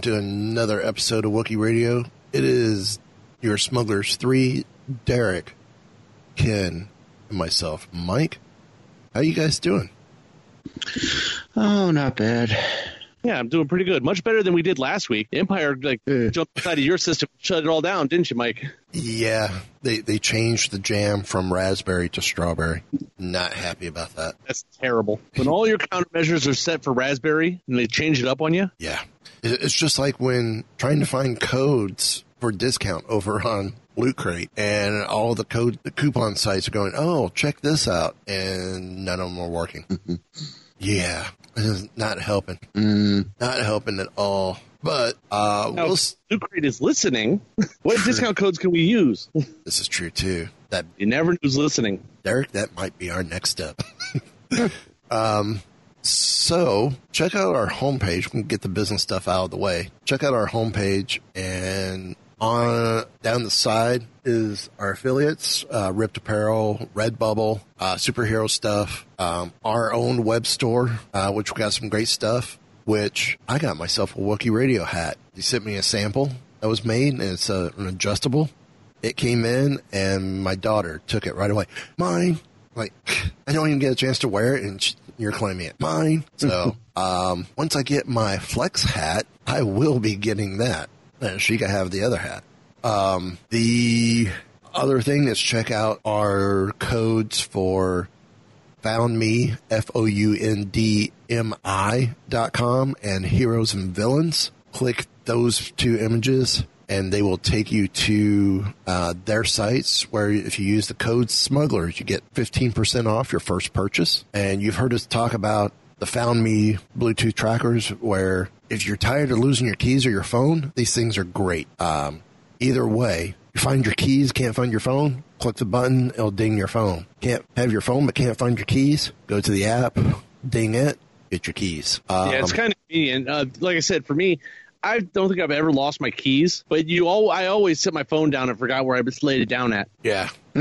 Welcome to another episode of Wookie Radio. It is your smugglers three, Derek, Ken, and myself, Mike. How you guys doing? Oh, not bad. Yeah, I'm doing pretty good. Much better than we did last week. Empire like Yeah. jumped inside of your system, shut it all down, didn't you, Mike? Yeah, they they changed the jam from raspberry to strawberry. Not happy about that. That's terrible. When all your countermeasures are set for raspberry and they change it up on you, Yeah, It- it's just like when trying to find codes for discount over on Loot Crate, and all the code the coupon sites are going, "Oh, check this out," and none of them are working. yeah, it is not helping. Not helping at all. But uh, now we'll, s- Loot Crate is listening. what discount codes can we use? this is true too. That you never knew who's listening. Derek, that might be our next step. um, so check out our homepage. We can get the business stuff out of the way. Check out our homepage, and on down the side is our affiliates: uh, Ripped Apparel, Redbubble, uh, superhero stuff, um, our own web store, uh, which we got some great stuff. Which I got myself a Wookiee Radio hat. He sent me a sample that was made, and it's an adjustable. It came in, and my daughter took it right away. Mine. Like, I don't even get a chance to wear it, and you're claiming it. Mine. So, um, once I get my flex hat, I will be getting that. And she can have the other hat. Um, the other thing is check out our codes for FoundMi f o u n d m i dot com and heroes and villains click those two images and they will take you to uh, their sites where if you use the code smugglers you get 15% off your first purchase and you've heard us talk about the FoundMi bluetooth trackers where if you're tired of losing your keys or your phone these things are great um, Either way, you find your keys, can't find your phone, click the button, it'll ding your phone. Can't have your phone but can't find your keys, go to the app, ding it, get your keys. Um, yeah, it's kind of convenient. Uh, like I said, for me, I don't think I've ever lost my keys, but you all, I always set my phone down and forgot where I just laid it down at. yeah.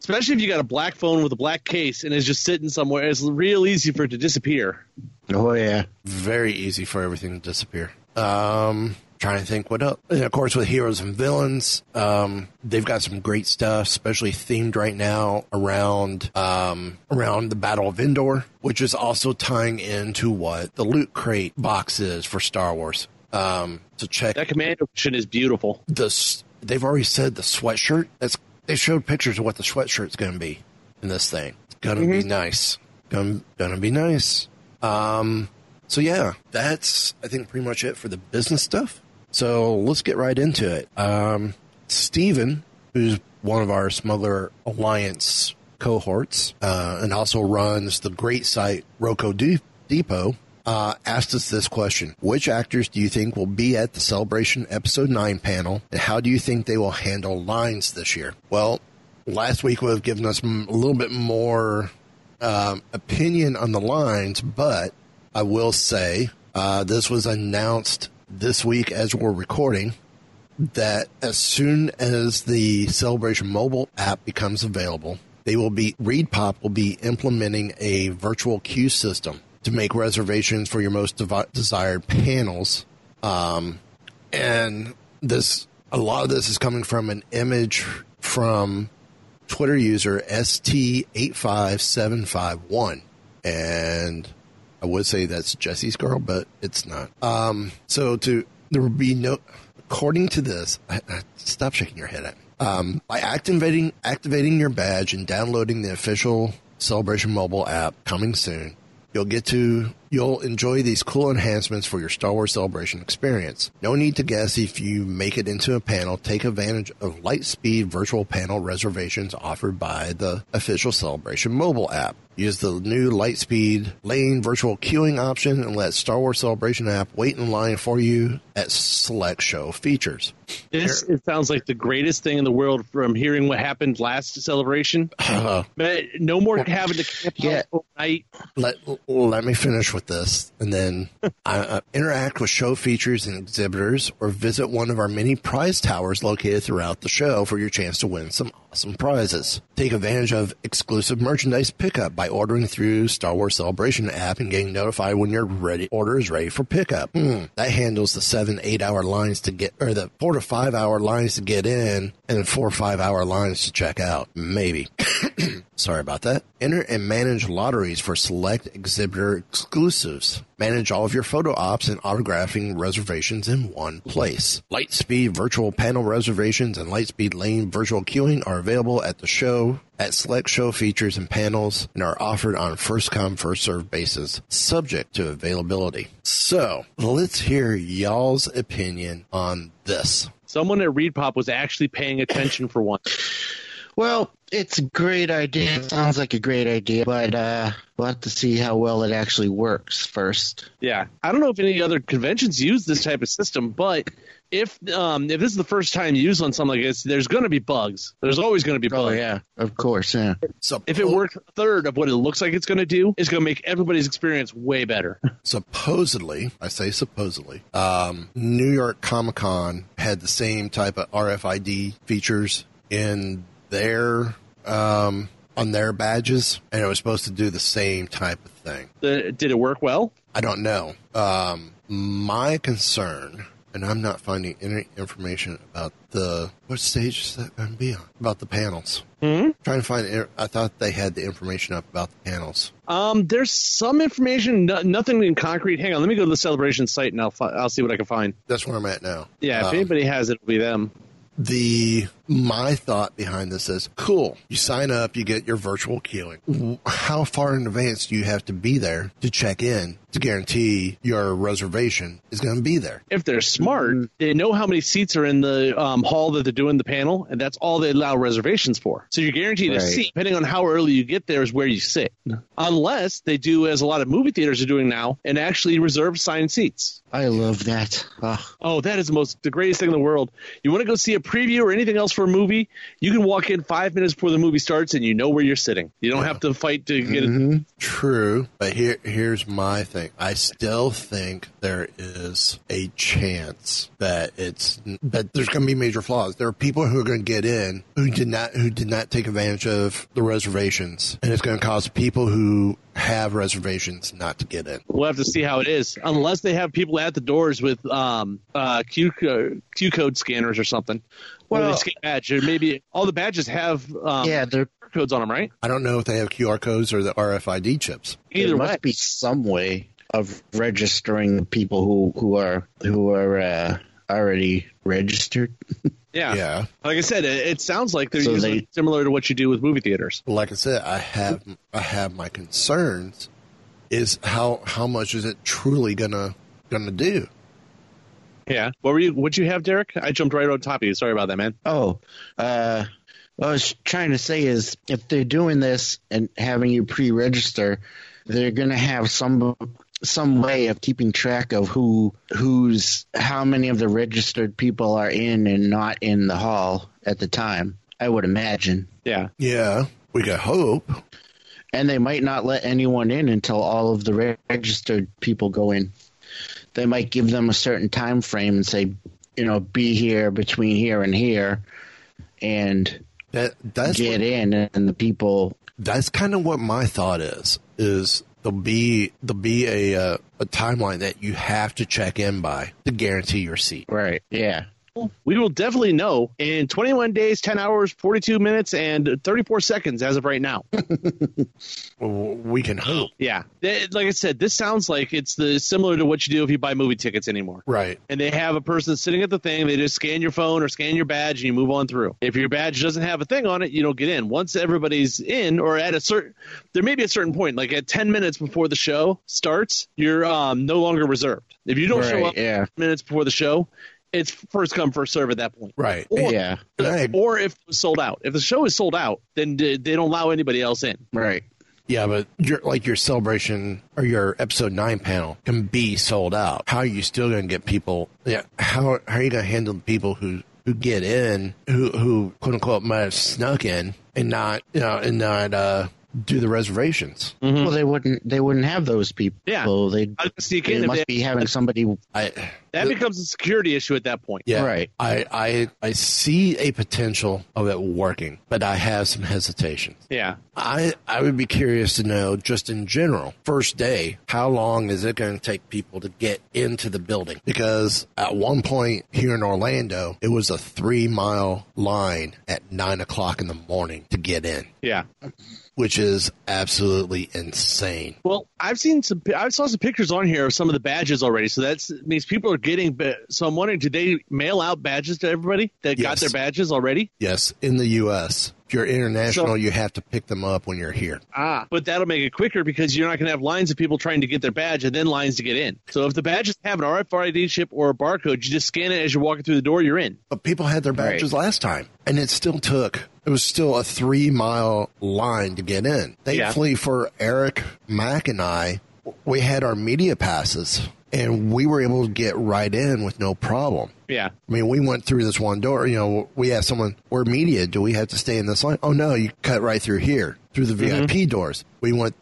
Especially if you got a black phone with a black case and it's just sitting somewhere, it's real easy for it to disappear. Oh, yeah. Very easy for everything to disappear. Um, trying to think what up. And of course, with heroes and villains, um, they've got some great stuff, especially themed right now around um, around the Battle of Endor, which is also tying into what the loot crate box is for Star Wars. Um, so check That commando mission is beautiful. the they've already said the sweatshirt. That's they showed pictures of what the sweatshirt's going to be in this thing. It's going to be nice. Going to be nice. Um, so yeah, that's I think pretty much it for the business stuff. So let's get right into it. Um, Steven, who's one of our Smuggler Alliance cohorts, uh, and also runs the great site Roco De- Depot, uh, asked us this question. Which actors do you think will be at the Celebration Episode 9 panel, and how do you think they will handle lines this year? Well, last week would have given us a little bit more um, opinion on the lines, but I will say uh, this was announced this week as we're recording that as soon as the Celebration mobile app becomes available, they will be ReedPop will be implementing a virtual queue system to make reservations for your most desired panels. Um, and this a lot of this is coming from an image from Twitter user ST85751. And I would say that's Jesse's girl, but it's not. Um, so to there will be no, according to this, I, I, stop shaking your head at me. Um, by activating activating your badge and downloading the official Celebration mobile app coming soon, you'll get to you'll enjoy these cool enhancements for your Star Wars Celebration experience. No need to guess if you make it into a panel. Take advantage of Lightspeed virtual panel reservations offered by the official Celebration mobile app. Use the new Lightspeed lane virtual queuing option and let Star Wars Celebration app wait in line for you at select show features. This it sounds like the greatest thing in the world from hearing what happened last celebration. Uh, But no more having to camp Yeah. out overnight. let let me finish with this, and then uh, interact with show features and exhibitors, or visit one of our many prize towers located throughout the show for your chance to win some awesome prizes. Take advantage of exclusive merchandise pickup by ordering through Star Wars Celebration app and getting notified when your ready order is ready for pickup. Hmm, that handles the seven eight hour lines to get, or the four to five hour lines to get in, and four or five hour lines to check out. Maybe. Sorry about that. Enter and manage lotteries for select exhibitor exclusives. Manage all of your photo ops and autographing reservations in one place. Lightspeed virtual panel reservations and Lightspeed lane virtual queuing are available at the show at select show features and panels and are offered on first come first served basis subject to availability. So, let's hear y'all's opinion on this. Someone at ReedPop was actually paying attention for once. Well, it's a great idea. It sounds like a great idea, but uh, we'll have to see how well it actually works first. Yeah, I don't know if any other conventions use this type of system, but if um, if this is the first time you use on something like this, there's going to be bugs. There's always going to be bugs. Oh bugs. yeah, of course. Yeah. So If it works a third of what it looks like it's going to do, it's going to make everybody's experience way better. supposedly, I say supposedly, um, New York Comic Con had the same type of RFID features in their um, on their badges, and it was supposed to do the same type of thing. The- did it work well? I don't know. Um, my concern, and I'm not finding any information about the what stage is that going to be on about the panels. Hmm? Trying to find. I thought they had the information up about the panels. Um, there's some information, no, nothing in concrete. Hang on, let me go to the celebration site and I'll fi- I'll see what I can find. That's where I'm at now. Yeah, if Um, anybody has it, it'll be them. the my thought behind this is cool. You sign up, you get your virtual queuing. How far in advance do you have to be there to check in to guarantee your reservation is going to be there? If they're smart, they know how many seats are in the um, hall that they're doing the panel, and that's all they allow reservations for. So you're guaranteed a seat. Depending on how early you get there, is where you sit. Unless they do, as a lot of movie theaters are doing now, and actually reserve assigned seats. I love that. Oh, Oh, that is the most the greatest thing in the world. You want to go see a preview or anything else for a movie? You can walk in five minutes before the movie starts, and you know where you're sitting. You don't have to fight to get it. True, but here here's my thing. I still think there is a chance that it's that there's going to be major flaws. There are people who are going to get in who did not who did not take advantage of the reservations, and it's going to cause people who have reservations not to get in. We'll have to see how it is, unless they have people at the doors with um, uh, Q co- Q code scanners or something. Well, Well- they scan badge. Or maybe all the badges have um, yeah, there, are codes on them, right? I don't know if they have QR codes or the RFID chips. Either there way, must be some way of registering the people who who are who are uh, already registered. yeah. Yeah. Like I said, it, it sounds like they're So using they- similar to what you do with movie theaters. Like I said, I have I have my concerns. Is how how much is it truly gonna gonna do? Yeah. What were you? What'd you have, Derek? I jumped right on top of you. Sorry about that, man. Oh, uh, what I was trying to say is if they're doing this and having you pre-register, they're going to have some some way of keeping track of who who's how many of the registered people are in and not in the hall at the time. I would imagine, Yeah. Yeah, we got hope. and they might not let anyone in until all of the registered people go in. They might give them a certain time frame and say, you know, be here between here and here, and That that's get what, in and the people that's kind of what my thought is. Is there'll be there'll be a uh, a timeline that you have to check in by to guarantee your seat. right yeah We will definitely know in 21 days, 10 hours, 42 minutes, and 34 seconds as of right now. We can hope. yeah, like I said, this sounds like it's the similar to what you do if you buy movie tickets anymore. Right. and they have a person sitting at the thing. They just scan your phone or scan your badge, and you move on through. If your badge doesn't have a thing on it, you don't get in. Once everybody's in, or at a certain, there may be a certain point, like at ten minutes before the show starts, you're um, no longer reserved. If you don't show up yeah. minutes before the show, it's first come first serve at that point. Right. Or, Yeah. Right. or if it's sold out. If the show is sold out, then they they don't allow anybody else in. Right. Yeah, but your like your celebration or your episode nine panel can be sold out. How are you still going to get people? Yeah, how how are you going to handle the people who who get in who who quote unquote might have snuck in and not you know and not uh do the reservations? Mm-hmm. Well, they wouldn't. They wouldn't have those people. Yeah. They, I sneak they in if must they- be having somebody. I that becomes a security issue at that point. yeah Right. I I I see a potential of it working, but I have some hesitation. Yeah. I I would be curious to know just in general, first day, how long is it going to take people to get into the building? Because at one point here in Orlando, it was a three mile line at nine o'clock in the morning to get in, Yeah. Which is absolutely insane. Well, I've seen some. I saw some pictures on here of some of the badges already. So that means people are getting. So I'm wondering, did they mail out badges to everybody that got their badges already? Yes, in the U.S. If you're international, So- you have to pick them up when you're here. Ah, but that'll make it quicker because you're not going to have lines of people trying to get their badge and then lines to get in. So if the badges have an RFID chip or a barcode, you just scan it as you're walking through the door. You're in. But people had their badges last time, and it still took. It was still a three mile line to get in. Thankfully for Eric Mack and I, we had our media passes, and we were able to get right in with no problem. Yeah. I mean, we went through this one door. You know, we asked someone, "We're media. Do we have to stay in this line?" Oh no, you cut right through here through the mm-hmm. VIP doors. We went.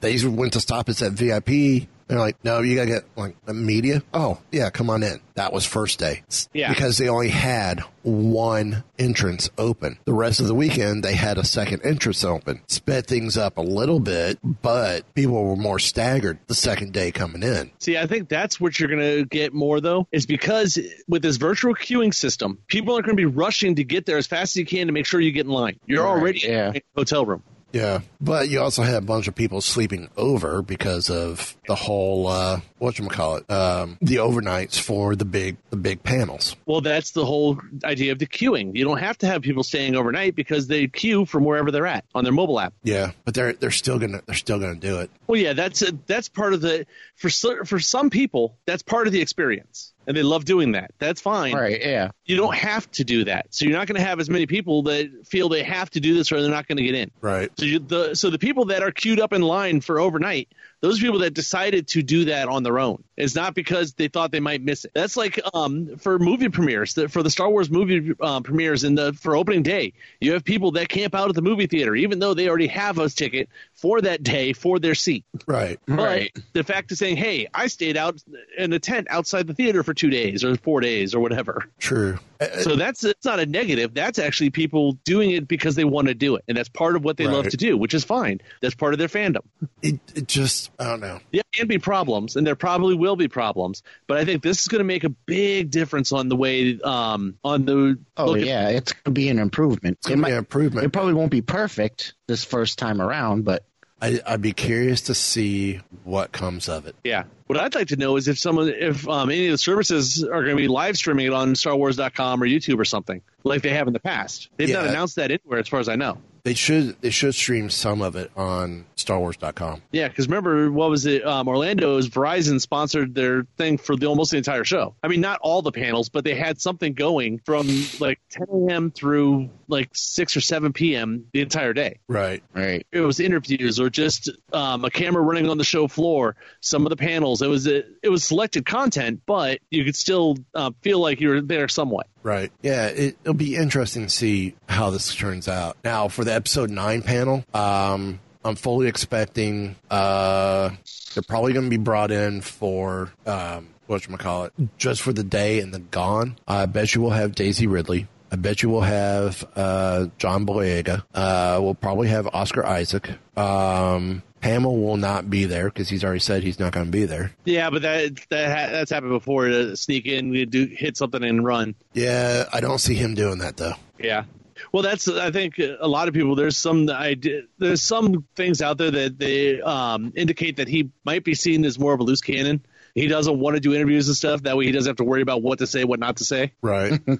They went to stop us at VIP. They're like, "No, you gotta get like a media." Oh yeah, come on in. That was first day. Yeah. because they only had one entrance open. The rest of the weekend, they had a second entrance open. Sped things up a little bit, but people were more staggered the second day coming in. See, I think that's what you're going to get more though, is because with this virtual queuing system, people are going to be rushing to get there as fast as you can to make sure you get in line. You're Right, already yeah. in a hotel room. Yeah, but you also had a bunch of people sleeping over because of the whole uh, what you call it, um, the overnights for the big the big panels. Well, that's the whole idea of the queuing. You don't have to have people staying overnight because they queue from wherever they're at on their mobile app. Yeah, but they're they're still gonna they're still gonna do it. Well, yeah, that's that's part of the for for some people that's part of the experience, and they love doing that. That's fine. Right. Yeah. You don't have to do that, so you're not going to have as many people that feel they have to do this or they're not going to get in. Right. So you, the so the people that are queued up in line for overnight, those people that decided to do that on their own. It's not because they thought they might miss it. That's like um, for movie premieres, the, for the Star Wars movie um, premieres and the for opening day. You have people that camp out at the movie theater, even though they already have a ticket for that day for their seat. Right. Right. The fact of saying, "Hey, I stayed out in a tent outside the theater for two days or four days or whatever," True. Uh, so that's it's not a negative. That's actually people doing it because they want to do it, and that's part of what they love to do, which is fine. That's part of their fandom. It, it just I don't know. Yeah, there can be problems, and there probably will be problems, but I think this is going to make a big difference on the way um, on the Oh look at- yeah, it's gonna be an improvement. It's gonna be an improvement. It probably won't be perfect this first time around, but I, I'd be curious to see what comes of it. Yeah. What I'd like to know is if someone, if um, any of the services are going to be live streaming it on StarWars.com or YouTube or something, like they have in the past. They've not announced that anywhere, as far as I know. They should they should stream some of it on StarWars.com. Yeah, because remember, what was it? Um, Orlando's Verizon sponsored their thing for the almost the entire show. I mean, not all the panels, but they had something going from like 10 a.m. through like 6 or 7 p.m. the entire day. Right. right. It was interviews or just um, a camera running on the show floor. Some of the panels, it was it was selected content, but you could still uh, feel like you were there somewhat. Right. Yeah, it, it'll be interesting to see how this turns out. Now, for the episode nine panel, um, I'm fully expecting uh, they're probably going to be brought in for um, what you call it, just for the day and then gone. I bet you we'll have Daisy Ridley. I bet you we'll have uh, John Boyega. Uh, we'll probably have Oscar Isaac. Um, Hamill will not be there because he's already said he's not going to be there. Yeah, but that that that's happened before to sneak in, do hit something and run. Yeah, I don't see him doing that though. Yeah. Well, that's I think a lot of people. There's some idea. There's some things out there that they um, indicate that he might be seen as more of a loose cannon. He doesn't want to do interviews and stuff. That way, he doesn't have to worry about what to say, what not to say. Right. uh,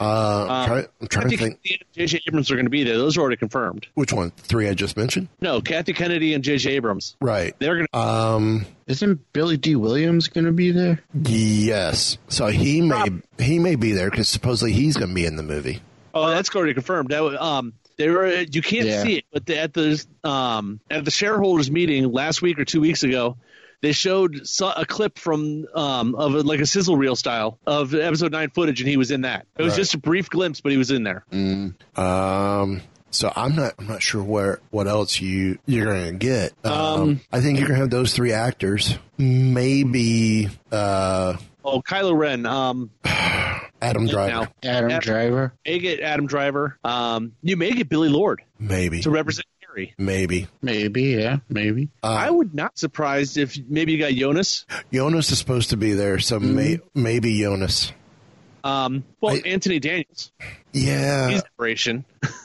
I'm, try, I'm trying to think. J.J. Abrams are going to be there. Those are already confirmed. Which one? Three I just mentioned. No, Kathy Kennedy and J.J. Abrams. Right. They're going to. Um. Isn't Billy Dee Williams going to be there? Yes. So he may he may be there because supposedly he's going to be in the movie. Oh, that's already confirmed. That um, they were you can't Yeah. see it, but the, at the um at the shareholders meeting last week or two weeks ago, they showed a clip from um of a, like a sizzle reel style of episode nine footage, and he was in that. It was Right. just a brief glimpse, but he was in there. Um. So I'm not I'm not sure where what else you you're going to get. Um, Um, I think you're going to have those three actors. Maybe uh Oh, Kylo Ren. Um, Adam Driver. now Adam Yep. Driver. may get Adam Driver. Um, you may get Billie Lourd Maybe. to represent Harry. Maybe. Maybe, yeah, maybe. Uh, I would not surprised if maybe you got Joonas. Joonas is supposed to be there, so may, maybe Joonas. Um, well, I- Anthony Daniels. Yeah, He's celebration.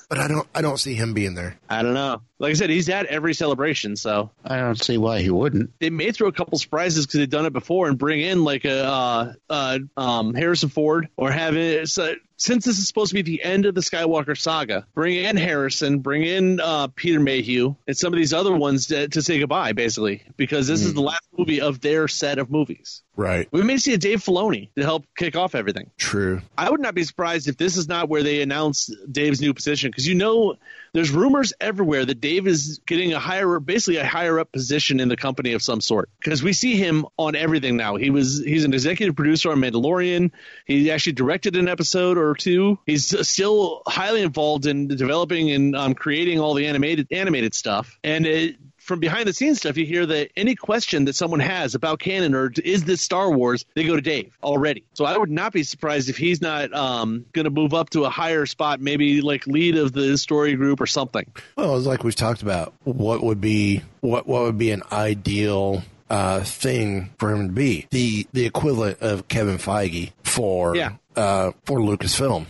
But I don't I don't see him being there. I don't know. Like I said, he's at every celebration, so I don't see why he wouldn't. they may throw a couple surprises because they've done it before and bring in like a uh, uh, um, Harrison Ford or have it. So, since this is supposed to be the end of the Skywalker saga, bring in Harrison, bring in uh, Peter Mayhew, and some of these other ones to, to say goodbye, basically, because this is the last movie of their set of movies. Right. We may see a Dave Filoni to help kick off everything. True. I would not be surprised if this is not where they announce Dave's new position because you know there's rumors everywhere that Dave is getting a higher, basically a higher up position in the company of some sort because we see him on everything now. He was he's an executive producer on Mandalorian. He actually directed an episode or two. He's still highly involved in developing and um, creating all the animated animated stuff and. It, from behind the scenes stuff, you hear that any question that someone has about canon or is this Star Wars, they go to Dave already. So I would not be surprised if he's not um, going to move up to a higher spot, maybe like lead of the story group or something. Well, it's like we've talked about. What would be what what would be an ideal uh, thing for him to be the the equivalent of Kevin Feige for Yeah. uh, for Lucasfilm.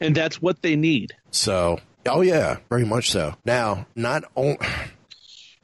And that's what they need. So, oh yeah, very much so. Now, not only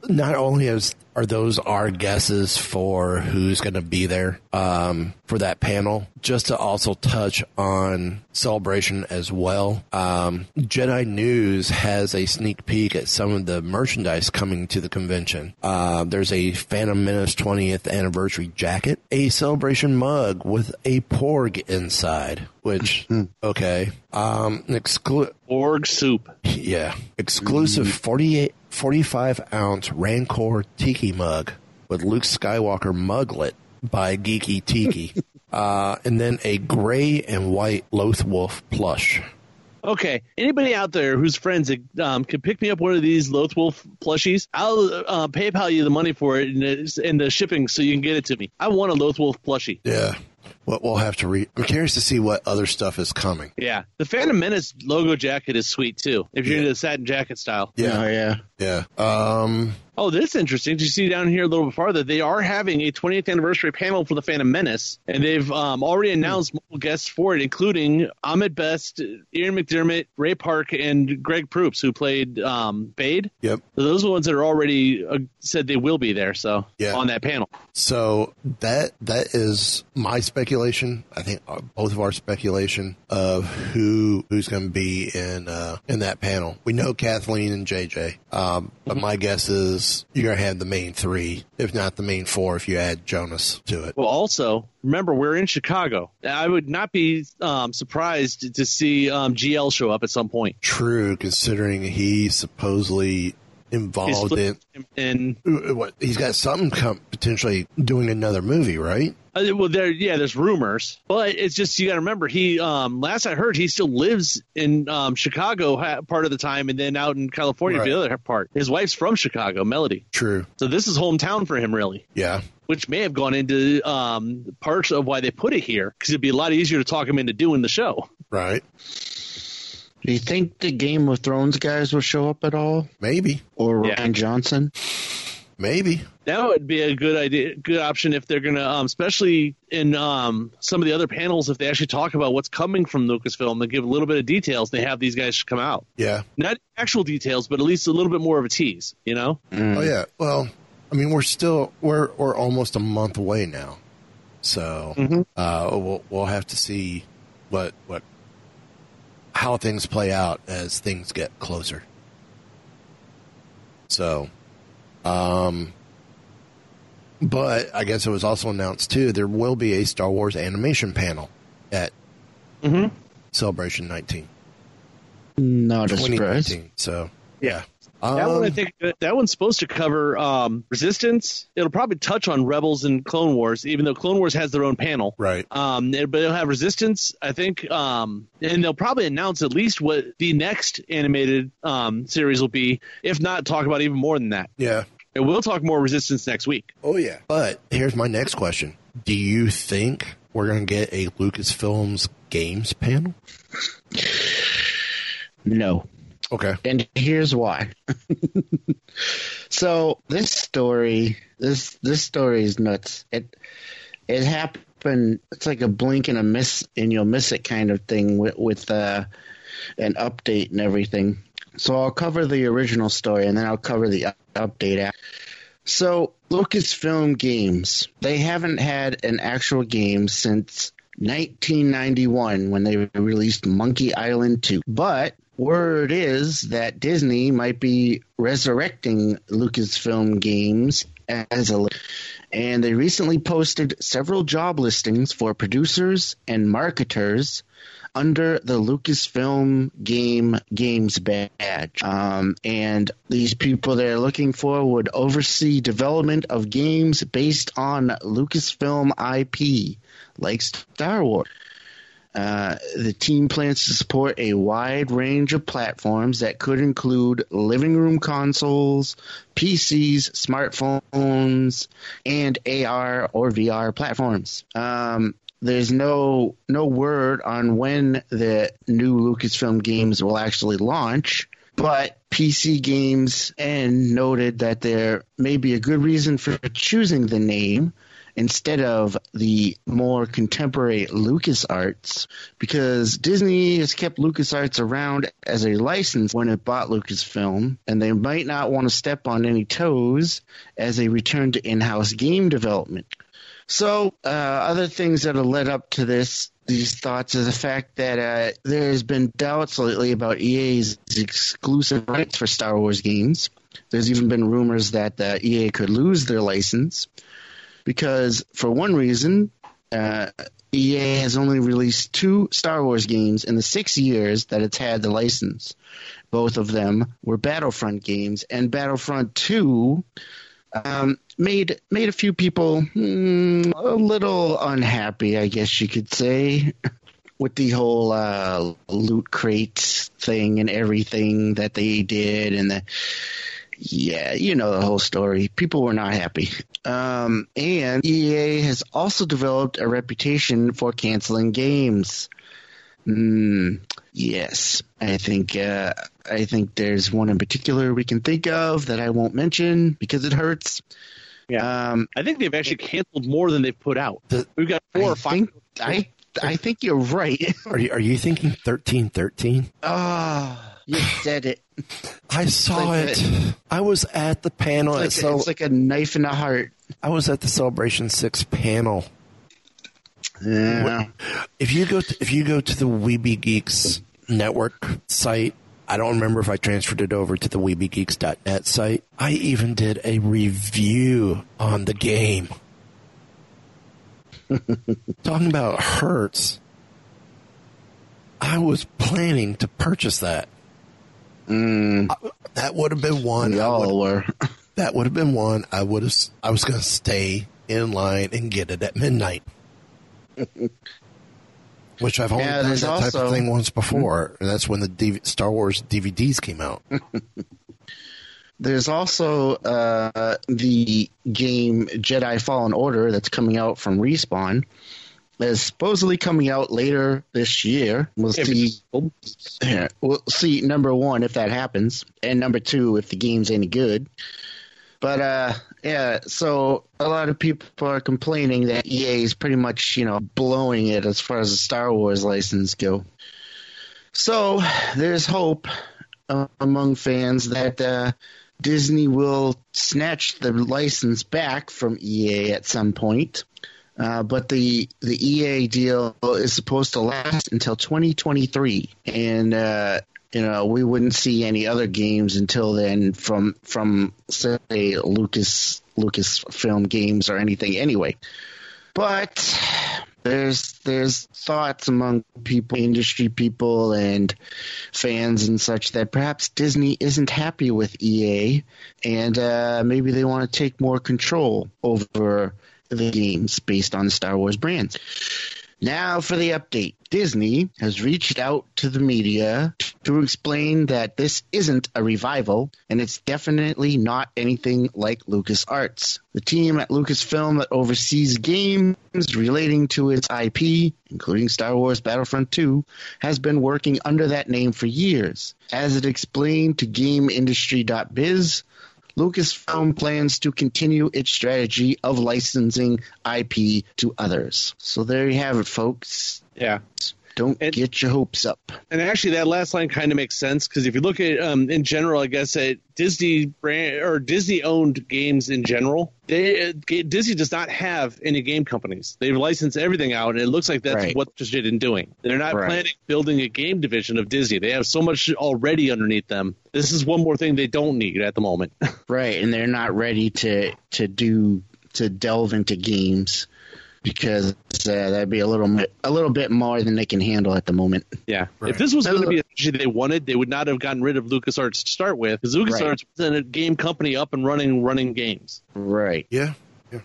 not only is are those our guesses for who's going to be there um, for that panel, just to also touch on celebration as well. Um, Jedi News has a sneak peek at some of the merchandise coming to the convention. Uh, there's a Phantom Menace 20th anniversary jacket, a celebration mug with a porg inside, which okay, um, an exclu- Org soup. yeah. Exclusive 48, 45 ounce Rancor Tiki mug with Luke Skywalker muglet by Geeky Tiki. uh, and then a gray and white Loth Wolf plush. Okay, anybody out there whose friends um, can pick me up one of these Loth Wolf plushies, I'll uh, PayPal you the money for it and, the- and the shipping so you can get it to me. I want a Loth Wolf plushie. Yeah. Well, we'll have to read. I'm curious to see what other stuff is coming. Yeah, the Phantom Menace logo jacket is sweet too. If you're Yeah. into the satin jacket style. Yeah. Oh, yeah. Yeah. Um, Oh, this is interesting. Did you see down here a little bit farther? They are having a 20th anniversary panel for the Phantom Menace, and they've um, already announced multiple guests for it, including Ahmed Best, Ian McDiarmid, Ray Park, and Greg Proops, who played um, Bade. yep. So those are the ones that are already uh, said they will be there. So Yeah. on that panel. So that that is my speculation. I think uh, both of our speculation of who who's going to be in uh, in that panel. We know Kathleen and JJ, um, but my guess is you're going to have the main three, if not the main four, if you add Joonas to it. Well, also remember we're in Chicago. I would not be um, surprised to see um, GL show up at some point. True, considering he supposedly involved in And uh, what he's got something come, potentially doing another movie, right? Uh, well, there, yeah, there's rumors, but it's just you got to remember he. Um, last I heard, he still lives in um, Chicago ha- part of the time, and then out in California for the other part. His wife's from Chicago, Melody, True. so this is hometown for him, really. Yeah. Which may have gone into um, parts of why they put it here, because it'd be a lot easier to talk him into doing the show. Right. Do you think the Game of Thrones guys will show up at all? Maybe. Or Yeah. Rian Johnson? Maybe. That would be a good idea, good option if they're gonna, um, especially in um, some of the other panels, if they actually talk about what's coming from Lucasfilm, they give a little bit of details. They have these guys come out, Yeah. not actual details, but at least a little bit more of a tease. You know? Oh yeah. Well, I mean, we're still we're we're almost a month away now, so Mhm. uh, we'll we'll have to see what what how things play out as things get closer. So, um, but I guess it was also announced too there will be a Star Wars animation panel at Mm-hmm. Celebration 19 Not a surprise. 2019. So yeah, That one, I Um, think that one's supposed to cover um, Resistance. It'll probably touch on Rebels and Clone Wars, even though Clone Wars has their own panel. right. Um, it- but they'll have Resistance, I think, um, and they'll probably announce at least what the next animated um, series will be, if not talk about even more than that. Yeah. And we'll talk more Resistance next week. Oh yeah. But here's my next question: Do you think we're going to get a Lucasfilms games panel? No. Okay. And here's why. so this story, this this story is nuts. It it happened. It's like a blink and a miss, and you'll miss it kind of thing with with uh, an update and everything. So I'll cover the original story, and then I'll cover the update. after. So Lucasfilm Games, they haven't had an actual game since 1991 when they released Monkey Island 2. But word is that Disney might be resurrecting Lucasfilm Games as a and they recently posted several job listings for producers and marketers under the Lucasfilm Game Games badge. Um, and these people they're looking for would oversee development of games based on Lucasfilm IP, like Star Wars. Uh, the team plans to support a wide range of platforms that could include living room consoles, PCs, smartphones, and AR or VR platforms. Um, there's no no word on when the new Lucasfilm games will actually launch, but PCGamesN noted that there may be a good reason for choosing the name instead of the more contemporary LucasArts because Disney has kept LucasArts around as a license when it bought Lucasfilm, and they might not want to step on any toes as they return to in house game development. So, uh, other things that have led up to this, these thoughts, is the fact that uh, there's been doubts lately about EA's exclusive rights for Star Wars games. There's even been rumors that uh, EA could lose their license because, for one reason, uh, EA has only released two Star Wars games in the six years that it's had the license. Both of them were Battlefront games, and Battlefront 2 um, made made a few people mm, a little unhappy, I guess you could say, with the whole uh, loot crate thing and everything that they did, and the yeah, you know the whole story. People were not happy. Um, and EA has also developed a reputation for canceling games. Mm, yes, I think uh, I think there's one in particular we can think of that I won't mention because it hurts. Yeah. Um, I think they've actually canceled more than they've put out. The- We've got four I or five. think I I think you're right. Are you are you thinking thirteen thirteen? Ah, you said it. I saw like it. I was at the panel. It's like, Cel- it's like a knife in the heart. I was at the Celebration Six panel. Yeah. If you go to, if you go to the Weeby Geeks network site, I don't remember if I transferred it over to the WeebyGeeks.net site. I even did a review on the game. Talking about hurts, I was planning to purchase that. Mm, That would have been one. we I would- all were. that would have been one. I would have. I was going to stay in line and get it at midnight. Which I've only Yeah, done that type of thing once before, and that's when the DV- Star Wars DVDs came out. There's also uh, the game Jedi Fallen Order that's coming out from Respawn. Is supposedly coming out later this year. We'll see. Yeah, we'll see. Number one, if that happens, and number two, if the game's any good. But uh, yeah, so a lot of people are complaining that EA is pretty much you know blowing it as far as the Star Wars license go. So there's hope uh, among fans that uh, Disney will snatch the license back from EA at some point. Uh, but the the EA deal is supposed to last until 2023, and uh, you know we wouldn't see any other games until then from from say Lucas Lucasfilm games or anything anyway. But there's there's thoughts among people, industry people, and fans and such that perhaps Disney isn't happy with EA, and uh, maybe they want to take more control over the games based on the Star Wars brand. Now for the update. Disney has reached out to the media to explain that this isn't a revival and it's definitely not anything like LucasArts. The team at Lucasfilm that oversees games relating to its IP, including Star Wars Battlefront 2, has been working under that name for years. As it explained to GamesIndustry.biz, Lucasfilm plans to continue its strategy of licensing IP to others. So there you have it, folks. Yeah. Don't And- get your hopes up. And actually, that last line kind of makes sense because if you look at um, in general, I guess at Disney brand or Disney owned games in general, they uh, Disney does not have any game companies. They've licensed everything out, and it looks like that's Right. what they're interested in doing. They're not Right. planning building a game division of Disney. They have so much already underneath them. This is one more thing they don't need at the moment. Right, and they're not ready to to do to delve into games because uh, that'd be a little bit a little bit more than they can handle at the moment. Yeah. Right. If this was going to be a strategy they wanted, they would not have gotten rid of LucasArts to start with, because LucasArts was a game company up and running, running games. Right. Yeah. Yeah.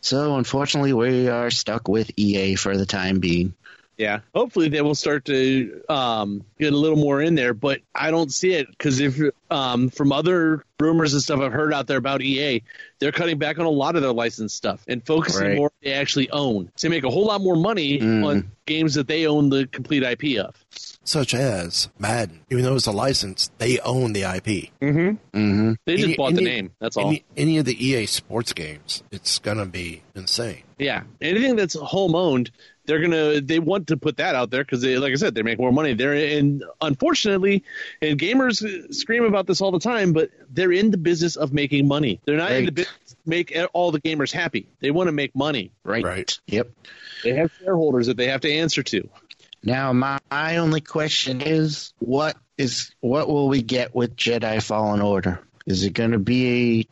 So unfortunately, we are stuck with EA for the time being. Yeah. Hopefully they will start to um, get a little more in there, but I don't see it because if um, from other rumors and stuff I've heard out there about EA, they're cutting back on a lot of their licensed stuff and focusing Right. more on what they actually own to make a whole lot more money Mm. on games that they own the complete IP of. Such as Madden. Even though it's a license, they own the IP. Mm-hmm. hmm They just Any- bought the any- name. That's all. Any, any of the EA sports games, it's gonna be insane. Yeah, anything that's home owned, they're gonna they want to put that out there because they, like I said, they make more money. They're in, unfortunately, and gamers scream about this all the time, but they're in the business of making money. They're not in the Right. business to make all the gamers happy. They want to make money. Right. Right. Yep. They have shareholders that they have to answer to. Now, my, my only question is, what is what will we get with Jedi Fallen Order? Is it going to be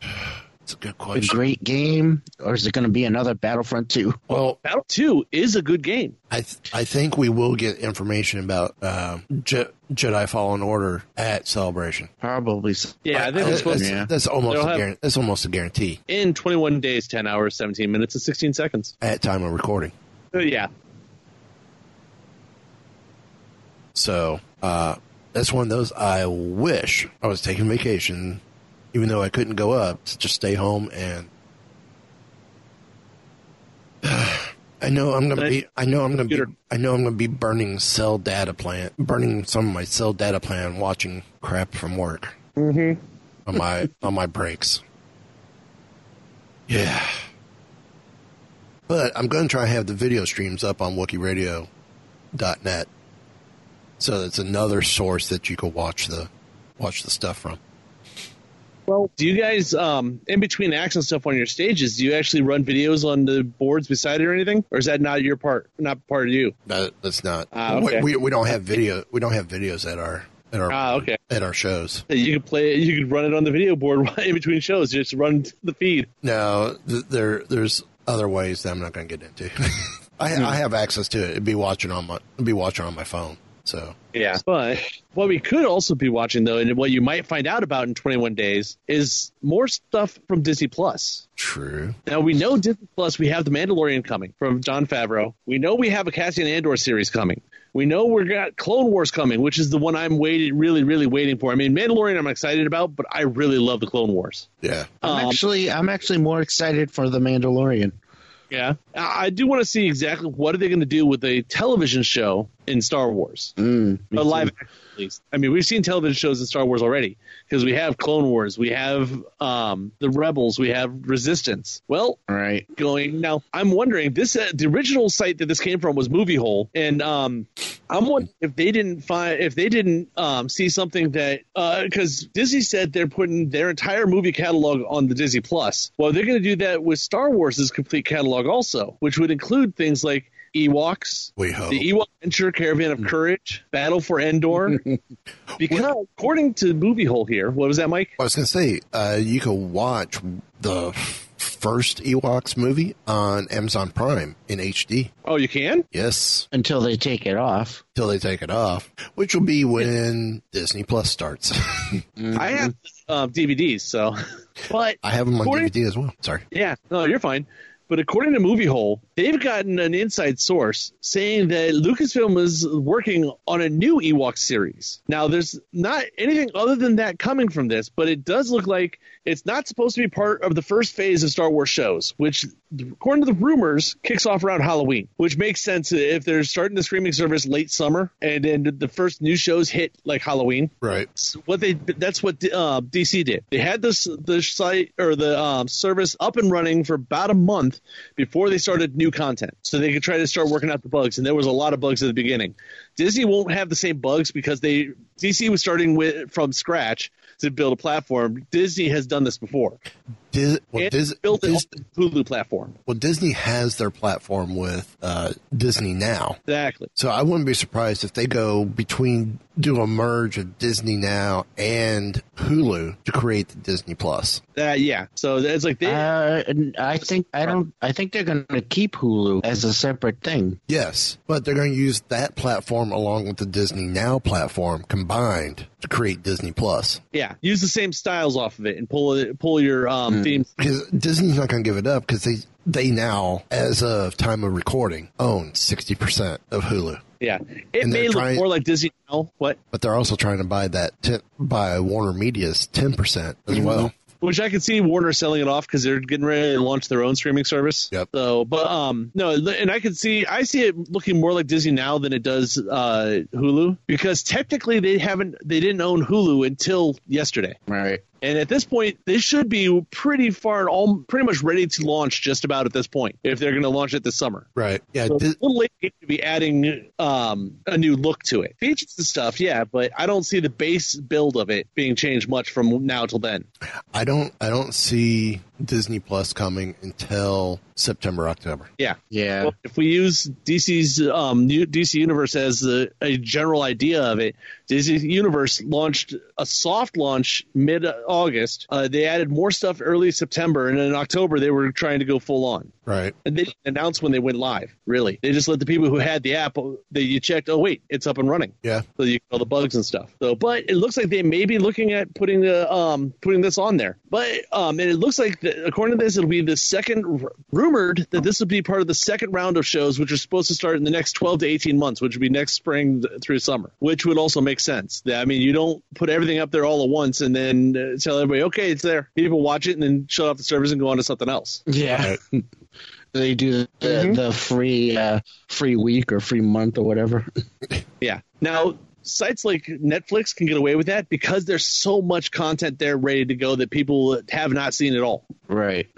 It's a good a, a great game, or is it going to be another Battlefront 2? Well, Battle Two is a good game. I th- I think we will get information about um, Je- Jedi Fallen Order at Celebration. Probably. so. Yeah, I think I- it's supposed that's, to- that's almost They'll a have- guarantee. That's almost a guarantee in 21 days, 10 hours, 17 minutes, and 16 seconds. at time of recording. So, yeah, So uh, that's one of those. I wish I was taking vacation, even though I couldn't go up. To just stay home and. I know I'm gonna be. I know I'm gonna be. I know I'm gonna be burning cell data plan, burning some of my cell data plan, watching crap from work mm-hmm. on my on my breaks. Yeah, but I'm gonna try and have the video streams up on WookieRadio.net, so that's another source that you can watch the watch the stuff from. Well, do you guys, um, in between acts and stuff on your stages, do you actually run videos on the boards beside it or anything, or is that not your part, not part of you? That, that's not. Ah, okay. we, we don't have video. We don't have videos at our at our Ah, okay. at our shows. You could play, you could run it on the video board in between shows. Just run the feed. No, th- there there's other ways that I'm not going to get into. I, I have access to it. It'd be watching on my it'd be watching on my phone. So Yeah. But what we could also be watching though, and what you might find out about in 21 days, is more stuff from Disney Plus. true. Now we know Disney Plus. We have the Mandalorian coming from Jon Favreau. We know we have a Cassian Andor series coming. We know we've got Clone Wars coming, which is the one I'm waiting, really, really waiting for. I mean, Mandalorian I'm excited about, but I really love the Clone Wars. Yeah. I'm Um, actually, I'm actually more excited for the Mandalorian. Yeah, I I do want to see exactly what are they going to do with a television show in Star Wars. Mm, A live action, at least. I mean, we've seen television shows in Star Wars already because we have Clone Wars, we have um, the Rebels, we have Resistance. Well, Right. going now, I'm wondering this uh, the original site that this came from was Moviehole, and um, I'm wondering if they didn't find if they didn't um, see something that because Disney said they're putting their entire movie catalog on the Disney Plus. Well, they're going to do that with Star Wars' complete catalog also, which would include things like. Ewoks, We hope. the Ewok Adventure Caravan of Courage, Battle for Endor. because according to Moviehole here, what was that, Mike? I was going to say, uh, you can watch the f- first Ewoks movie on Amazon Prime in HD. Oh, you can? Yes, Until they take it off. Until they take it off, which will be when Disney Plus starts. I have uh, DVDs, so. But I have them on DVD as well. Sorry. Yeah, no, you're fine. But according to Moviehole, they've gotten an inside source saying that Lucasfilm is working on a new Ewok series. Now, there's not anything other than that coming from this, but it does look like it's not supposed to be part of the first phase of Star Wars shows, which, according to the rumors, kicks off around Halloween, which makes sense if they're starting the streaming service late summer and then the first new shows hit like Halloween Right. what they that's what uh, DC did. They had this the site or the um, service up and running for about a month before they started new content, so they could try to start working out the bugs. And there was a lot of bugs at the beginning. Disney won't have the same bugs because they DC was starting with from scratch to build a platform. Disney has done this before. Dis- well, And Dis- built it Dis- on the Hulu platform. well, Disney has their platform with uh, Disney Now. Exactly. So I wouldn't be surprised if they go between do a merge of Disney Now and Hulu to create the Disney Plus. Uh, yeah. So it's like they. Uh, I think I don't. I think they're going to keep Hulu as a separate thing. Yes, but they're going to use that platform along with the Disney Now platform combined to create Disney Plus. yeah, use the same styles off of it and pull it, pull your um, themes. Because Disney's not going to give it up because they they now, as of time of recording, own sixty percent of Hulu. Yeah, it And may look trying- more like Disney now. What? But they're also trying to buy that ten, buy Warner Media's ten percent as well. Which I could see Warner selling it off because they're getting ready to launch their own streaming service. Yep. So, but um, no, and I could see I see it looking more like Disney now than it does uh, Hulu because technically they haven't they didn't own Hulu until yesterday. Right. And at this point, they should be pretty far and all pretty much ready to launch just about at this point if they're going to launch it this summer. Right? Yeah. So it's Dis- a little late to be adding um, a new look to it. Features and stuff, yeah, but I don't see the base build of it being changed much from now till then. I don't. I don't see Disney Plus coming until September, October. Yeah. Yeah. Well, if we use DC's um, new DC Universe as a, a general idea of it, DC Universe launched a soft launch mid August. Uh, they added more stuff early September, and in October they were trying to go full on. Right. And they didn't announce when they went live. Really, they just let the people who had the app that you checked. Oh wait, it's up and running. Yeah. So you all the bugs and stuff. So, but it looks like they may be looking at putting the um putting this on there. But um, and it looks like the, according to this, it'll be the second rumored that this will be part of the second round of shows, which are supposed to start in the next twelve to eighteen months, which would be next spring through summer. Which would also make sense. I mean, you don't put everything up there all at once and then uh, tell everybody, okay, it's there. People watch it and then shut off the service and go on to something else. Yeah. they do the, Mhm. the free uh, free week or free month or whatever. Yeah. Now, sites like Netflix can get away with that because there's so much content there ready to go that people have not seen at all. right.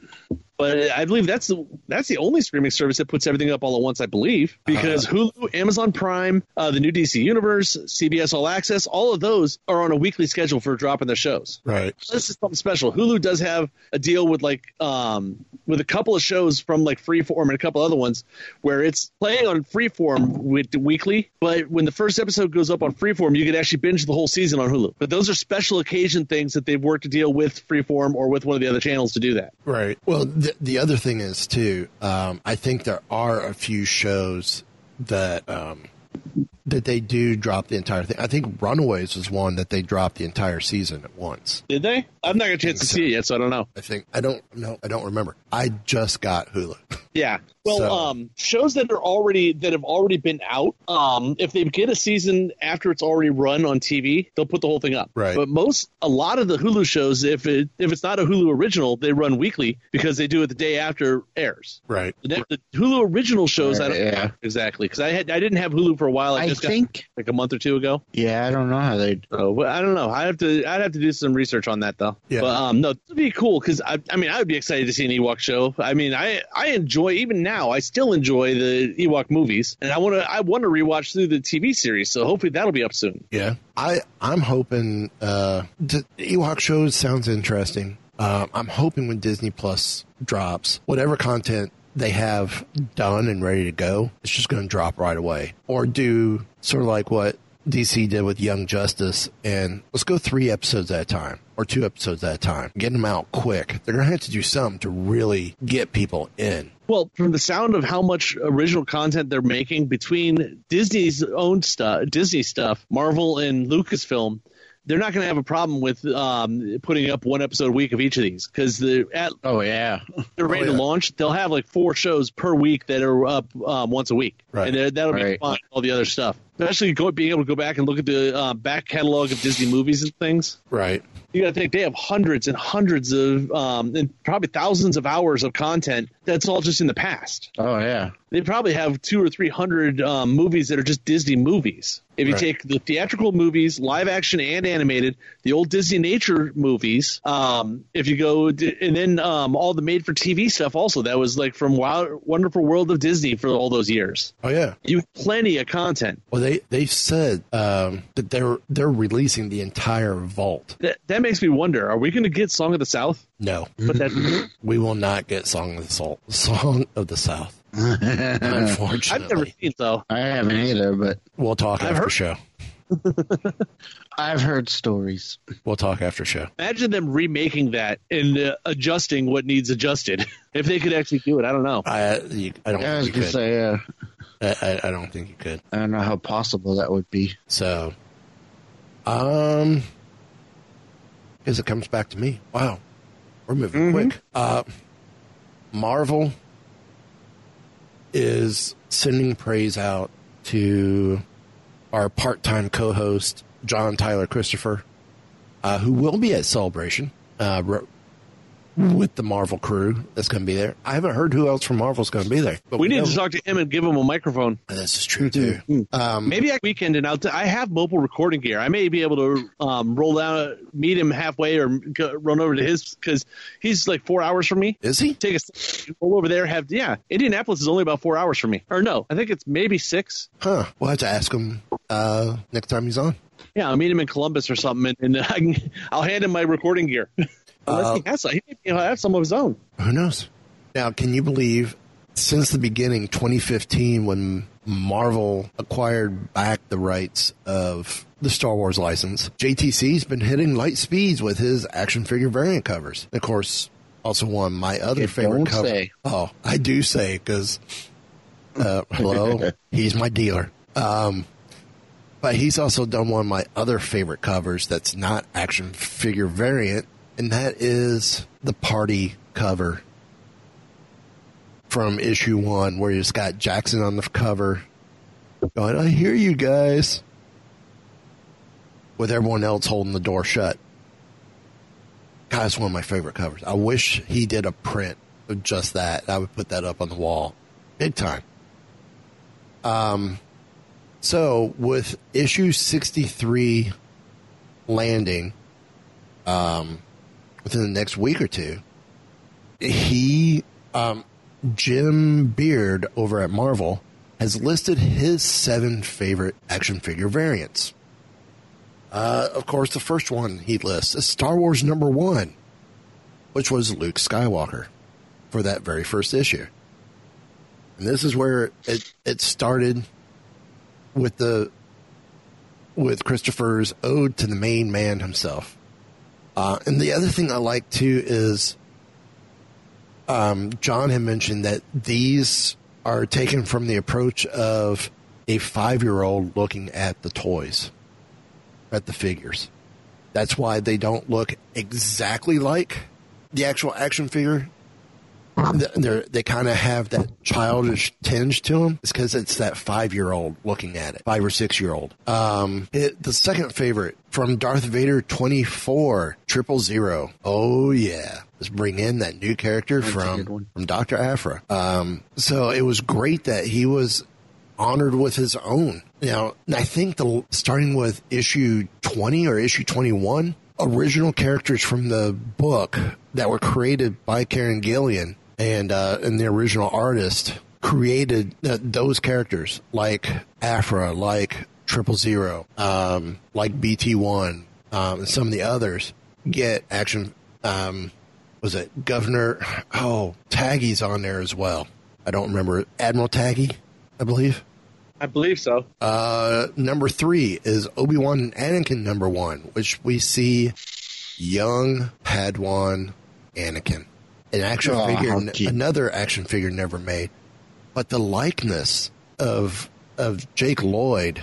But I believe that's the that's the only streaming service that puts everything up all at once. I believe because Hulu, Amazon Prime, uh, the new DC Universe, CBS All Access, all of those are on a weekly schedule for dropping their shows. Right. This is something special. Hulu does have a deal with like um, with a couple of shows from like Freeform and a couple other ones where it's playing on Freeform with weekly, but when the first episode goes up on Freeform, you can actually binge the whole season on Hulu. But those are special occasion things that they've worked to deal with Freeform or with one of the other channels to do that. Right. Well, the, the other thing is too. Um, I think there are a few shows that um, that they do drop the entire thing. I think Runaways was one that they dropped the entire season at once. Did they? I've not got a chance to see it yet, so I don't know. I think I don't know. I don't remember. I just got Hulu. Yeah. Well, So- um, shows that are already that have already been out, um, if they get a season after it's already run on TV, they'll put the whole thing up. Right. But most, a lot of the Hulu shows, if it if it's not a Hulu original, they run weekly because they do it the day after airs. Right. The, the Hulu original shows, I don't Yeah. know exactly because I had I didn't have Hulu for a while. I, I just think. like a month or two ago. Yeah, I don't know how they. So but I don't know. I have to. I'd have to do some research on that though. Yeah. But um, no, it'd be cool because I. I mean, I would be excited to see an Ewok show. I mean, I I enjoy even now. I still enjoy the Ewok movies, and I want to. I want to rewatch through the TV series. So hopefully that'll be up soon. Yeah. I, I'm hoping, uh, the Ewok shows sounds interesting. Um, I'm hoping when Disney Plus drops, whatever content they have done and ready to go, it's just going to drop right away. Or do sort of like what DC did with Young Justice and let's go three episodes at a time or two episodes at a time. Get them out quick. They're going to have to do something to really get people in. Well, from the sound of how much original content they're making between Disney's own stuff, Disney stuff, Marvel and Lucasfilm, they're not going to have a problem with um, putting up one episode a week of each of these because the at Oh yeah. they're ready Oh, yeah. to launch, they'll have like four shows per week that are up um, once a week, Right. and that'll be Right. fun. All the other stuff, especially go, being able to go back and look at the uh, back catalog of Disney movies and things. Right. You got to think they have hundreds and hundreds of, um, and probably thousands of hours of content that's all just in the past. Oh yeah. They probably have two or three hundred um, movies that are just Disney movies. If you Right. take the theatrical movies, live action and animated, the old Disney nature movies, um, if you go, and then um, all the made for TV stuff also, that was like from Wild, Wonderful World of Disney for all those years. Oh, yeah. You have plenty of content. Well, they, they've said, um, that they're, they're releasing the entire vault. That, that makes me wonder: Are we going to get Song of the South? No. But that We will not get Song of the Soul, Song of the South. Unfortunately, I've never seen though. I haven't either, but we'll talk I've after heard- show. I've heard stories. We'll talk after show. Imagine them remaking that and uh, adjusting what needs adjusted. if they could actually do it, I don't know. I you, I don't I was think you gonna could. say, uh, I, I, I don't think you could. I don't know how possible that would be. So, um, because it comes back to me. Wow, we're moving quick. Uh, Marvel is sending praise out to our part-time co-host John Tyler Christopher, uh, who will be at Celebration. Uh, ro- with the Marvel crew that's going to be there. I haven't heard who else from Marvel's going to be there. But We need know- to talk to him and give him a microphone. This is true too. Um, Maybe a weekend, and I'll t- I have mobile recording gear. I may be able to um, roll down, meet him halfway, or go, run over to his because he's like four hours from me. is he? Take a roll over there. Have yeah, Indianapolis is only about four hours from me. Or no, I think it's maybe six. Huh. We'll have to ask him uh, next time he's on. Yeah, I'll meet him in Columbus or something, and, and I can, I'll hand him my recording gear. Unless he has, some- he may have some of his own. Who knows? Now, can you believe since the beginning, 2015, when Marvel acquired back the rights of the Star Wars license, JTC's been hitting light speeds with his action figure variant covers. Of course, also one my other favorite cover. say. Oh, I do say because uh, hello, he's my dealer. Um, but he's also done one of my other favorite covers that's not action figure variant, and that is the party cover from issue one, where it's got Jackson on the cover going, I hear you guys, with everyone else holding the door shut. God, it's one of my favorite covers. I wish he did a print of just that. I would put that up on the wall. Big time. Um, so with issue 63 landing, um, within the next week or two, he, um, Jim Beard over at Marvel has listed his seven favorite action figure variants. Uh, of course, the first one he lists is Star Wars number one, which was Luke Skywalker for that very first issue. And this is where it, it started with the with Christopher's ode to the main man himself. Uh, and the other thing I like too is um, John had mentioned that these are taken from the approach of a five year old looking at the toys, at the figures. That's why they don't look exactly like the actual action figure they they kind of have that childish tinge to them. It's because it's that five year old looking at it, five or six year old. Um, it, the second favorite from Darth Vader 24 Triple Zero. Oh yeah. Let's bring in that new character That's from, from Dr. Aphra. Um, so it was great that he was honored with his own. You know, I think the starting with issue 20 or issue 21, original characters from the book that were created by Kieron Gillen and uh, and the original artist created uh, those characters like Aphra, like Triple Zero, um, like BT One, um, and some of the others get action. Um, was it Governor? Oh, Tagge's on there as well. I don't remember Admiral Tagge, I believe. I believe so. Uh, number three is Obi Wan and Anakin. Number one, which we see young Padawan Anakin, an action Oh, figure, cute. another action figure never made, but the likeness of of Jake Lloyd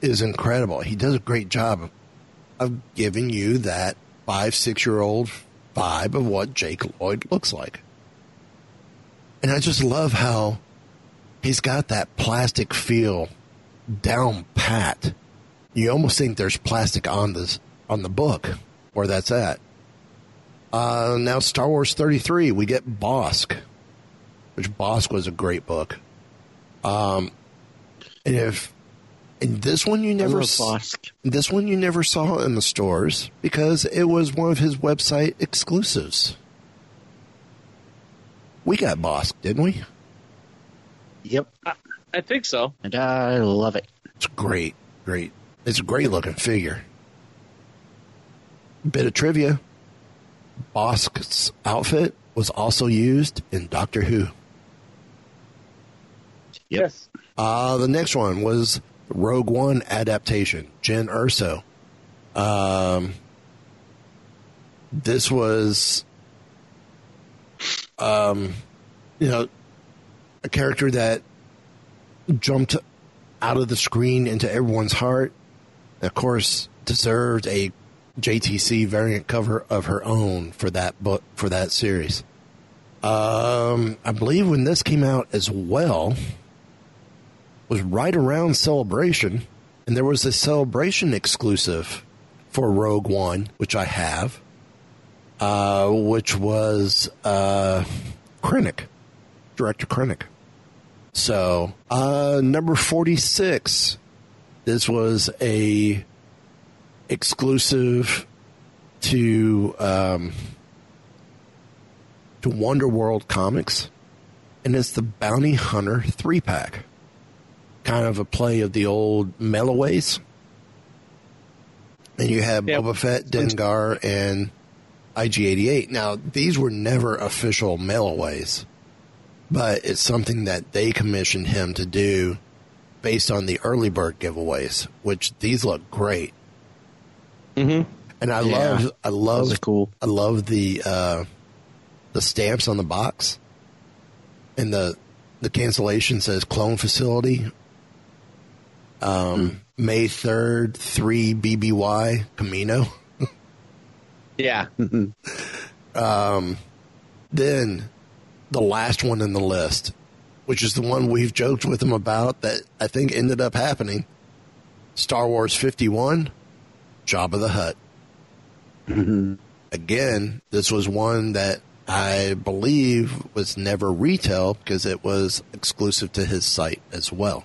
is incredible. He does a great job of, of giving you that five six year old vibe of what Jake Lloyd looks like, and I just love how he's got that plastic feel down pat. You almost think there's plastic on this on the book where that's at. Uh, now Star Wars 33, we get Bossk, which Bossk was a great book. Um, and if and this one you never love s- Bossk. this one you never saw in the stores because it was one of his website exclusives. We got Bossk, didn't we? Yep, I think so. and I love it. It's great, great. It's a great looking figure. Bit of trivia: Bossk's outfit was also used in Doctor Who. Yep. Yes. Uh, the next one was Rogue One adaptation, Jyn Erso. Um, this was, um, you know, a character that jumped out of the screen into everyone's heart. Of course, deserved a JTC variant cover of her own for that book for that series. Um, I believe when this came out as well was right around Celebration, and there was a Celebration exclusive for Rogue One, which I have, uh, which was uh, Krennic, Director Krennic. So, uh, number 46, this was a exclusive to um, to Wonder World Comics, and it's the Bounty Hunter three pack kind of a play of the old mail-aways. And you have Yeah. Boba Fett, Dengar, and IG88. Now, these were never official mail-aways, but it's something that they commissioned him to do based on the early bird giveaways, which these look great. Mm-hmm. And I Yeah. love, I love, cool. I love the uh, the stamps on the box, and the the cancellation says clone facility. Um, May third, three BBY Kamino. Yeah. Um, then the last one in the list, which is the one we've joked with him about that I think ended up happening. Star Wars fifty one, Jabba the Hutt. Again, this was one that I believe was never retail because it was exclusive to his site as well.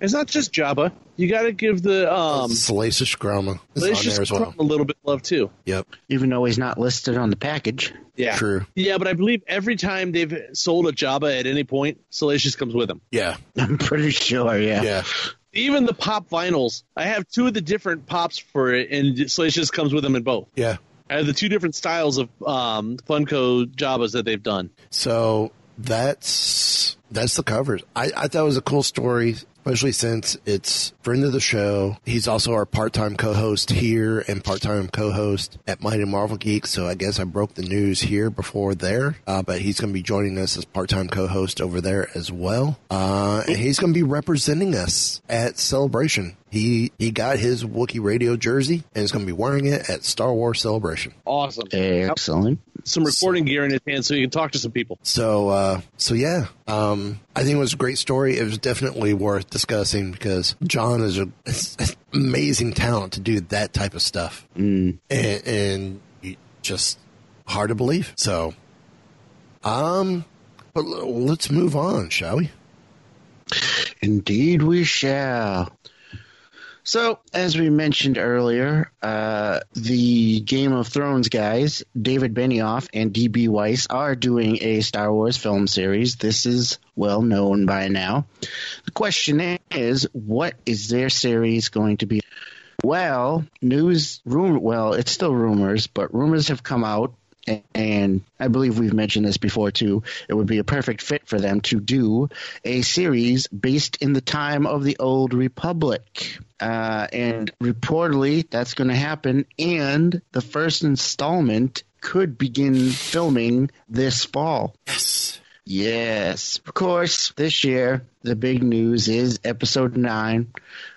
It's not just Jabba. You got to give the um, Salacious Crumb Salacious well. A little bit of love too. Yep, Even though he's not listed on the package. Yeah. true. Yeah, but I believe every time they've sold a Jabba at any point, Salacious comes with them. Yeah, I'm pretty sure, yeah. yeah. Even the pop vinyls, I have two of the different pops for it, and Salacious comes with them in both. Yeah. I have the two different styles of um, Funko Jabbas that they've done. So that's that's the covers. I, I thought it was a cool story, especially since it's friend of the show. He's also our part-time co-host here and part-time co-host at Mighty Marvel Geek. So I guess I broke the news here before there, uh, but he's going to be joining us as part-time co-host over there as well. Uh, and he's going to be representing us at Celebration. He he got his Wookiee Radio jersey and is going to be wearing it at Star Wars Celebration. Awesome. Excellent. some recording gear in his hand so he can talk to some people. So, uh, so yeah, um, I think it was a great story. It was definitely worth discussing because John is a an amazing talent to do that type of stuff, Mm. and, and just hard to believe. So, um, but let's move on, shall we? Indeed, we shall. So, as we mentioned earlier, uh, the Game of Thrones guys, David Benioff and D.B. Weiss, are doing a Star Wars film series. This is well known by now. The question is, what is their series going to be? Well, news, rumor, well, it's still rumors, but rumors have come out and I believe we've mentioned this before too. It would be a perfect fit for them to do a series based in the time of the Old Republic. Uh, and reportedly, that's going to happen. And the first installment could begin filming this fall. Yes. Yes. Of course, this year, the big news is episode 9,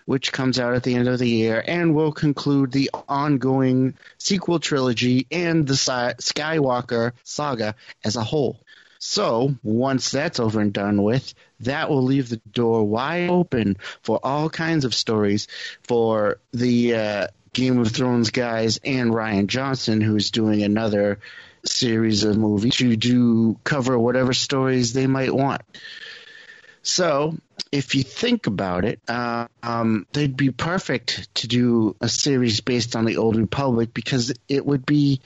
which comes out at the end of the year and will conclude the ongoing sequel trilogy and the Skywalker saga as a whole. So, once that's over and done with, that will leave the door wide open for all kinds of stories for the uh, Game of Thrones guys and Rian Johnson, who's doing another series of movies to do cover whatever stories they might want. So, if you think about it, uh, um, they'd be perfect to do a series based on the Old Republic because it would be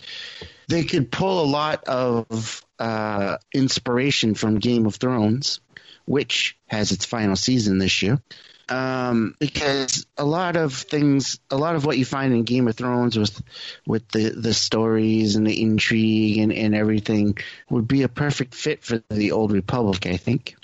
they could pull a lot of uh, inspiration from Game of Thrones, which has its final season this year. Um, because a lot of things, a lot of what you find in Game of Thrones with with the, the stories and the intrigue and, and everything would be a perfect fit for the Old Republic, I think.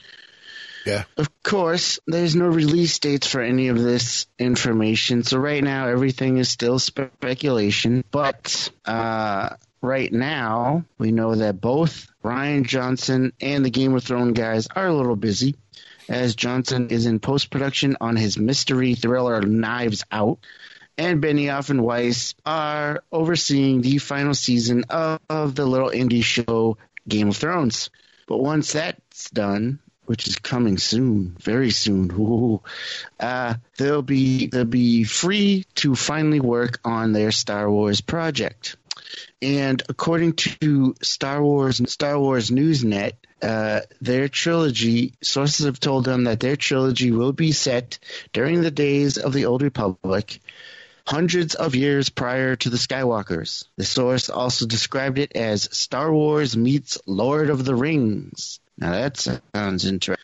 Yeah. Of course, there's no release dates for any of this information, so right now everything is still speculation. But uh, right now, we know that both Rian Johnson and the Game of Thrones guys are a little busy, as Johnson is in post production on his mystery thriller Knives Out. And Benioff and Weiss are overseeing the final season of, the little indie show Game of Thrones. But once that's done, which is coming soon, very soon. Ooh, uh, they'll be they'll be free to finally work on their Star Wars project. And according to Star Wars Star Wars Newsnet, uh, their trilogy sources have told them that their trilogy will be set during the days of the Old Republic, hundreds of years prior to the Skywalkers. The source also described it as Star Wars meets Lord of the Rings. Now that sounds interesting.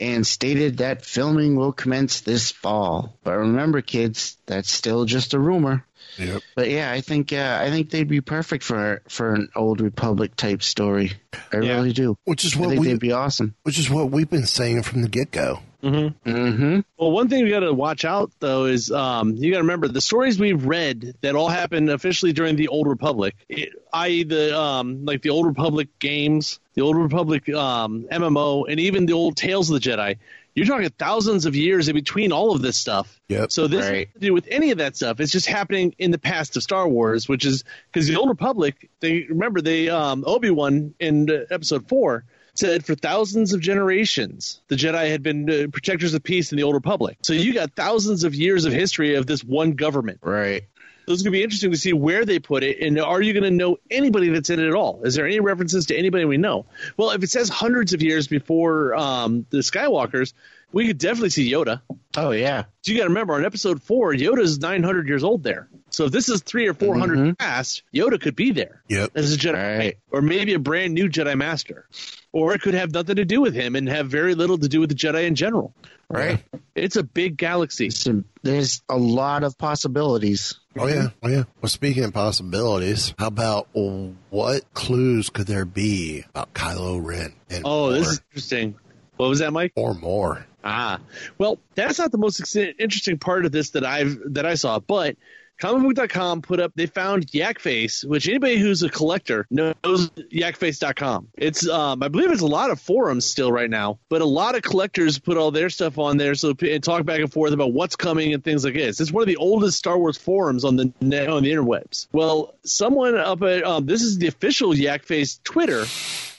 And stated that filming will commence this fall. But remember, kids, that's still just a rumor. Yep. But yeah, I think uh, I think they'd be perfect for for an old Republic type story. I Yeah. really do. Which is I what think we, they'd be awesome. which is what we've been saying from the get go. Mm-hmm. Mm-hmm. Well, one thing we got to watch out though is um, you got to remember the stories we've read that all happened officially during the Old Republic, it, i.e., the um, like the Old Republic games, the Old Republic um, MMO, and even the old Tales of the Jedi. You're talking thousands of years in between all of this stuff. Yep. So this Right. has to do with any of that stuff. It's just happening in the past of Star Wars, which is because the Old Republic. They remember they um, Obi Wan in uh, Episode Four said for thousands of generations the Jedi had been uh, protectors of peace in the Old Republic. So you got thousands of years of history of this one government. Right. So it's going to be interesting to see where they put it, and are you going to know anybody that's in it at all? Is there any references to anybody we know? Well, if it says hundreds of years before um, the Skywalkers, we could definitely see Yoda. Oh yeah. So you got to remember on episode four, Yoda's 900 years old there. So if this is three or 400 Mhm. past, Yoda could be there Yep. as a Jedi, Right. or maybe a brand new Jedi Master, or it could have nothing to do with him and have very little to do with the Jedi in general. Right. It's a big galaxy. So there's a lot of possibilities. Oh yeah, oh yeah. Well, speaking of possibilities, how about what clues could there be about Kylo Ren and Oh, more, this is interesting. What was that, Mike? or more? Ah, well, that's not the most interesting part of this that I've that I saw, but comicbook.com put up they found Yakface, which anybody who's a collector knows yakface.com. It's um, I believe it's a lot of forums still right now, but a lot of collectors put all their stuff on there so and talk back and forth about what's coming and things like this. It's one of the oldest Star Wars forums on the net, on the interwebs. Well, someone up at um, this is the official Yakface Twitter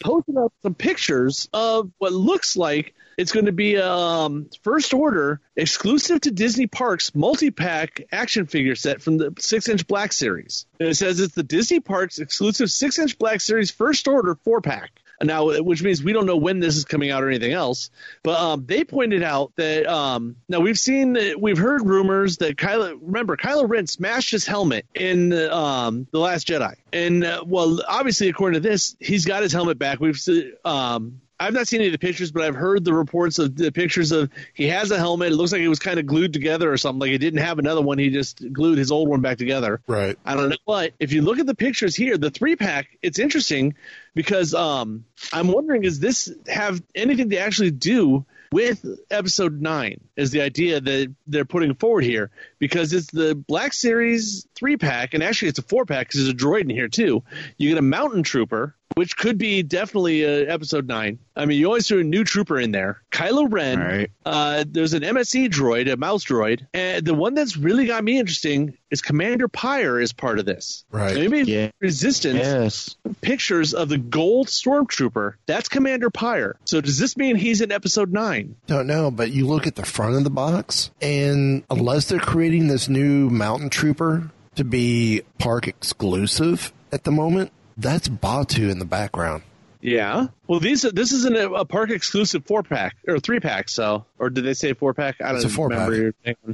posted up some pictures of what looks like it's going to be a um, first order exclusive to Disney Parks multi pack action figure set from the six inch black series. And it says it's the Disney Parks exclusive six inch black series first order four pack. Now, which means we don't know when this is coming out or anything else. But um, they pointed out that um, now we've seen, we've heard rumors that Kylo. Remember, Kylo Ren smashed his helmet in um, the Last Jedi, and uh, well, obviously, according to this, he's got his helmet back. We've um, I've not seen any of the pictures, but I've heard the reports of the pictures of he has a helmet. It looks like it was kind of glued together or something. Like he didn't have another one. He just glued his old one back together. Right. I don't know. But if you look at the pictures here, the three pack, it's interesting because um, I'm wondering, is this have anything to actually do with episode nine is the idea that they're putting forward here because it's the Black Series three pack, and actually it's a four pack because there's a droid in here too. You get a Mountain Trooper, which could be definitely uh, episode nine. I mean, you always threw a new trooper in there. Kylo Ren. Right. Uh, there's an MSE droid, a mouse droid, and the one that's really got me interesting is Commander Pyre is part of this. Right. So maybe Yeah. Resistance Yes. pictures of the gold stormtrooper. That's Commander Pyre. So does this mean he's in episode nine? Don't know, but you look at the front of the box, and unless they're creating this new Mountain Trooper to be park exclusive at the moment, that's Batuu in the background. Yeah. Well, these this isn't a, a park exclusive four pack or three pack. So, or did they say four pack? I don't It's a four remember.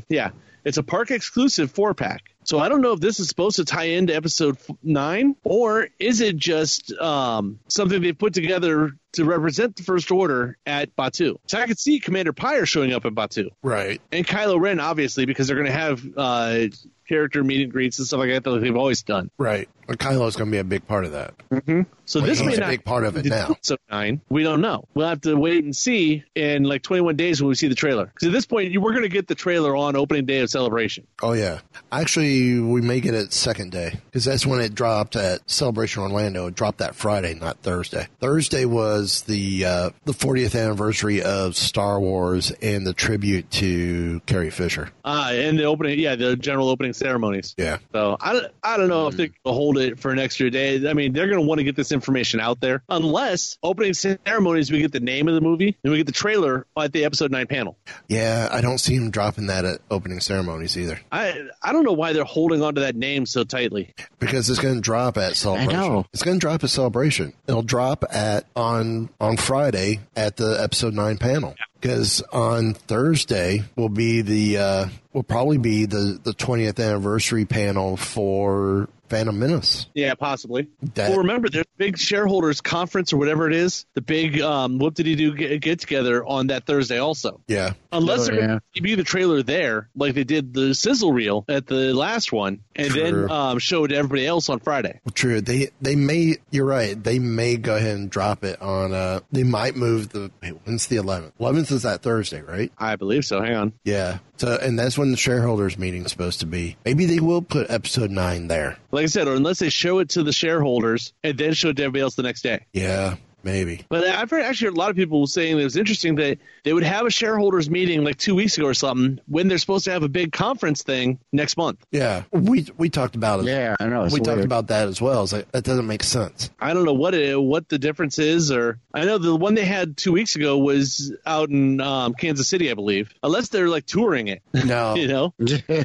Yeah, it's a park exclusive four pack. So I don't know if this is supposed to tie into episode nine or is it just um, something they've put together to represent the First Order at Batuu. So I could see Commander Pyre showing up at Batuu Right. and Kylo Ren, obviously, because they're going to have uh, character meet and greets and stuff like that that they've always done. Right. Kylo's going to be a big part of that. Mm-hmm. So Well, this may a not big part of it now. episode nine. We don't know. We'll have to wait and see in like 21 days when we see the trailer. Because at this point, you- we're going to get the trailer on opening day of Celebration. Oh yeah. Actually, we may get it second day because that's when it dropped at Celebration Orlando. It dropped that Friday, not Thursday. Thursday was the uh, the 40th anniversary of Star Wars and the tribute to Carrie Fisher. Uh, and the opening, yeah, the general opening ceremonies. Yeah. So I, don't- I don't know if they will hold it for an extra day. I mean, they're going to want to get this information out there, unless opening ceremonies we get the name of the movie and we get the trailer at the episode nine panel. Yeah, I don't see him dropping that at opening ceremonies either I I don't know why they're holding on to that name so tightly. because it's going to drop at Celebration. know. It's going to drop at Celebration. It'll drop at on on Friday at the episode nine panel. Because on Thursday will be the uh, will probably be the the 20th anniversary panel for Phantom Menace. Yeah, possibly. That- well, remember, there's big shareholders conference or whatever it is. The big um, what did he do get, get together on that Thursday also. Yeah, Unless Oh, they're going to be the trailer there, like they did the sizzle reel at the last one, and True. then um, show it to everybody else on Friday. well, true. They they may. You're right. They may go ahead and drop it on. Uh, they might move the. Wait, when's the 11th? 11th is that Thursday, right? I believe so. Hang on. Yeah. So, and that's when the shareholders meeting's supposed to be. Maybe they will put episode nine there. Like I said, or unless they show it to the shareholders and then show it to everybody else the next day. Yeah, maybe. But I've heard actually a lot of people saying that it was interesting that they would have a shareholders meeting like two weeks ago or something when they're supposed to have a big conference thing next month. Yeah, we we talked about it. Yeah, I know. It's we talked about that as well. It's like, that doesn't make sense. I don't know what it, what the difference is, or I know the one they had two weeks ago was out in um, Kansas City, I believe. Unless they're like touring it, No, you know.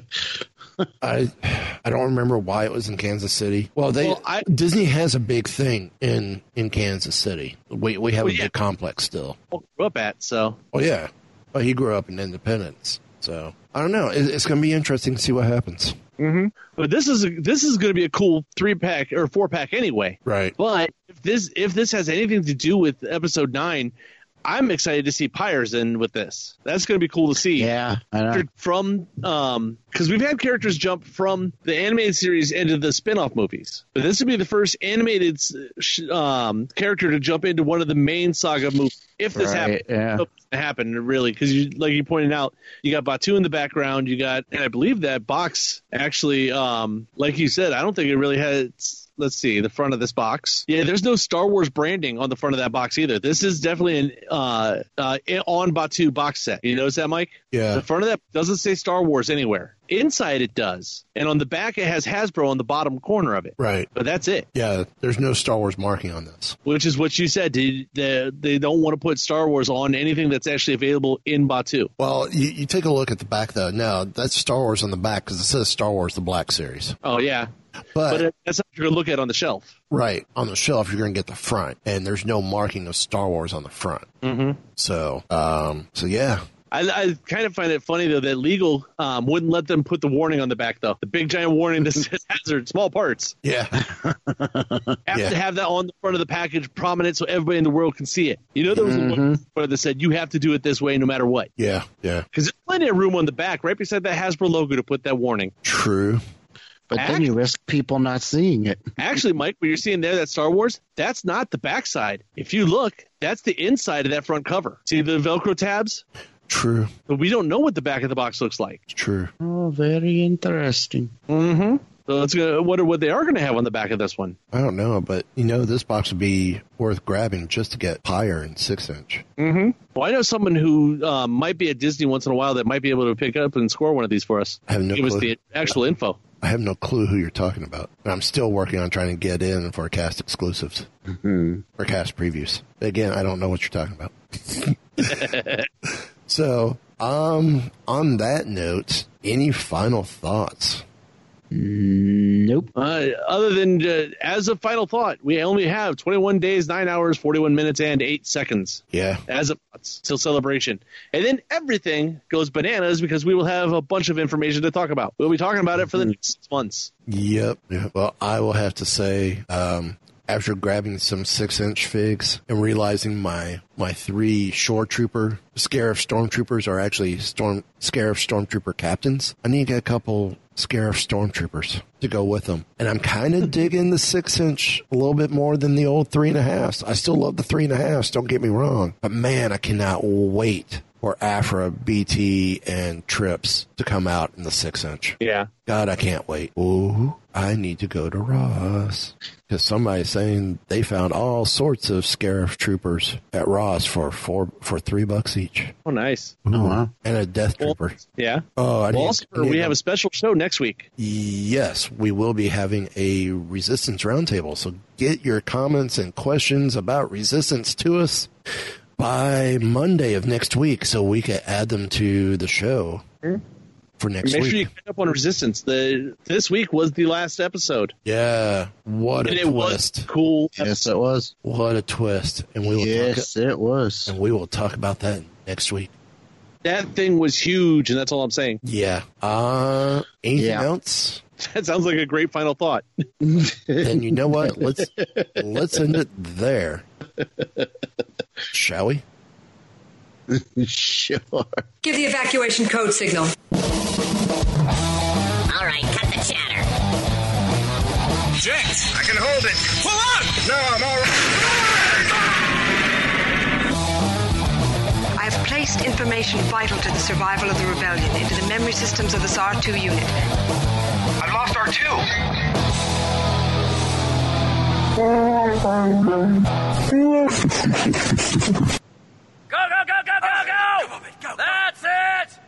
I I don't remember why it was in Kansas City. Well, they Well, I- Disney has a big thing in in Kansas City. We we have Well, a yeah. big complex still. I grew up at so Oh yeah, well he grew up in Independence, so I don't know. It, it's going to be interesting to see what happens. Mm-hmm. But this is a, this is going to be a cool three pack or four pack anyway. Right. But if this if this has anything to do with episode nine, I'm excited to see Pyres in with this. That's going to be cool to see. Yeah, I know. From um, because we've had characters jump from the animated series into the spin-off movies, but this would be the first animated um character to jump into one of the main saga movies. If this Right, happens, yeah. Happen really, because you like you pointed out, you got Batuu in the background, you got, and I believe that box actually, um, like you said, I don't think it really had. Let's see the front of this box. Yeah, there's no Star Wars branding on the front of that box either. This is definitely an uh, uh, on Batuu box set. You notice that, Mike? Yeah. The front of that doesn't say Star Wars anywhere. Inside it does, and on the back it has Hasbro on the bottom corner of it. Right. But that's it. Yeah. There's no Star Wars marking on this. Which is what you said. They, they, they don't want to put Star Wars on anything that's actually available in Batuu. Well, you, you take a look at the back though. No, that's Star Wars on the back because it says Star Wars: The Black Series. Oh yeah, But, but that's what you're gonna look at on the shelf. right on the shelf, you're going to get the front, and there's no marking of Star Wars on the front. Mm-hmm. So, um, so yeah, I, I kind of find it funny though that legal um, wouldn't let them put the warning on the back though. The big giant warning that says hazard, small parts. yeah, Have Yeah. to have that on the front of the package, prominent, so everybody in the world can see it. You know, there was a one where that said you have to do it this way no matter what. yeah, yeah. Because there's plenty of room on the back, right beside that Hasbro logo, to put that warning. True. But then you risk people not seeing it. Actually, Mike, what you're seeing there, that Star Wars, that's not the backside. If you look, that's the inside of that front cover. See the Velcro tabs? True. But we don't know what the back of the box looks like. True. Oh, very interesting. Mm-hmm. So let's go. Wonder what they are going to have on the back of this one. I don't know, but you know, this box would be worth grabbing just to get higher in six inch. Mm-hmm. Well, I know someone who um, might be at Disney once in a while that might be able to pick up and score one of these for us. I have no Give us clue. the actual info. I have no clue who you're talking about. And I'm still working on trying to get in for cast exclusives or cast previews. Again, I don't know what you're talking about. so, um, on that note, any final thoughts? Nope. Uh, other than uh, as a final thought, we only have 21 days, 9 hours, 41 minutes, and 8 seconds. Yeah. as of till celebration. And then everything goes bananas because we will have a bunch of information to talk about. We'll be talking about it for the next six months. Yep. Well, I will have to say, um, after grabbing some six inch figs and realizing my, my three shore trooper Scarif stormtroopers are actually storm Scarif stormtrooper captains, I need to get a couple Scarif stormtroopers to go with them. And I'm kind of digging the six inch a little bit more than the old three and a half. I still love the three and a half. Don't get me wrong, but man, I cannot wait for Aphra, BT, and Trips to come out in the six inch. Yeah. God, I can't wait. Ooh, I need to go to Ross. Because somebody's saying they found all sorts of Scarif troopers at Ross for four for three bucks each. Oh, nice. Oh, wow. And a death Well, trooper. yeah. Oh, I need, also, I need we have a special show next week. Yes, we will be having a resistance roundtable. So get your comments and questions about resistance to us by Monday of next week so we can add them to the show for next Make week. sure you catch up on Resistance. The this week was the last episode, yeah, what a and it was twist. cool. Yes, it was. What a twist. And we will talk Yes, it was. and we will talk about that next week. That thing was huge, and that's all I'm saying. Yeah. Uh anything Yeah. else? That sounds like a great final thought. Then you know what? Let's let's end it there. Shall we? sure. Give the evacuation code signal. All right, cut the chatter. Jinx, I can hold it. Pull out! No, I'm all right. I have placed information vital to the survival of the rebellion into the memory systems of this R2 unit. I've lost R2 go, go, go, go, go! go! That's it!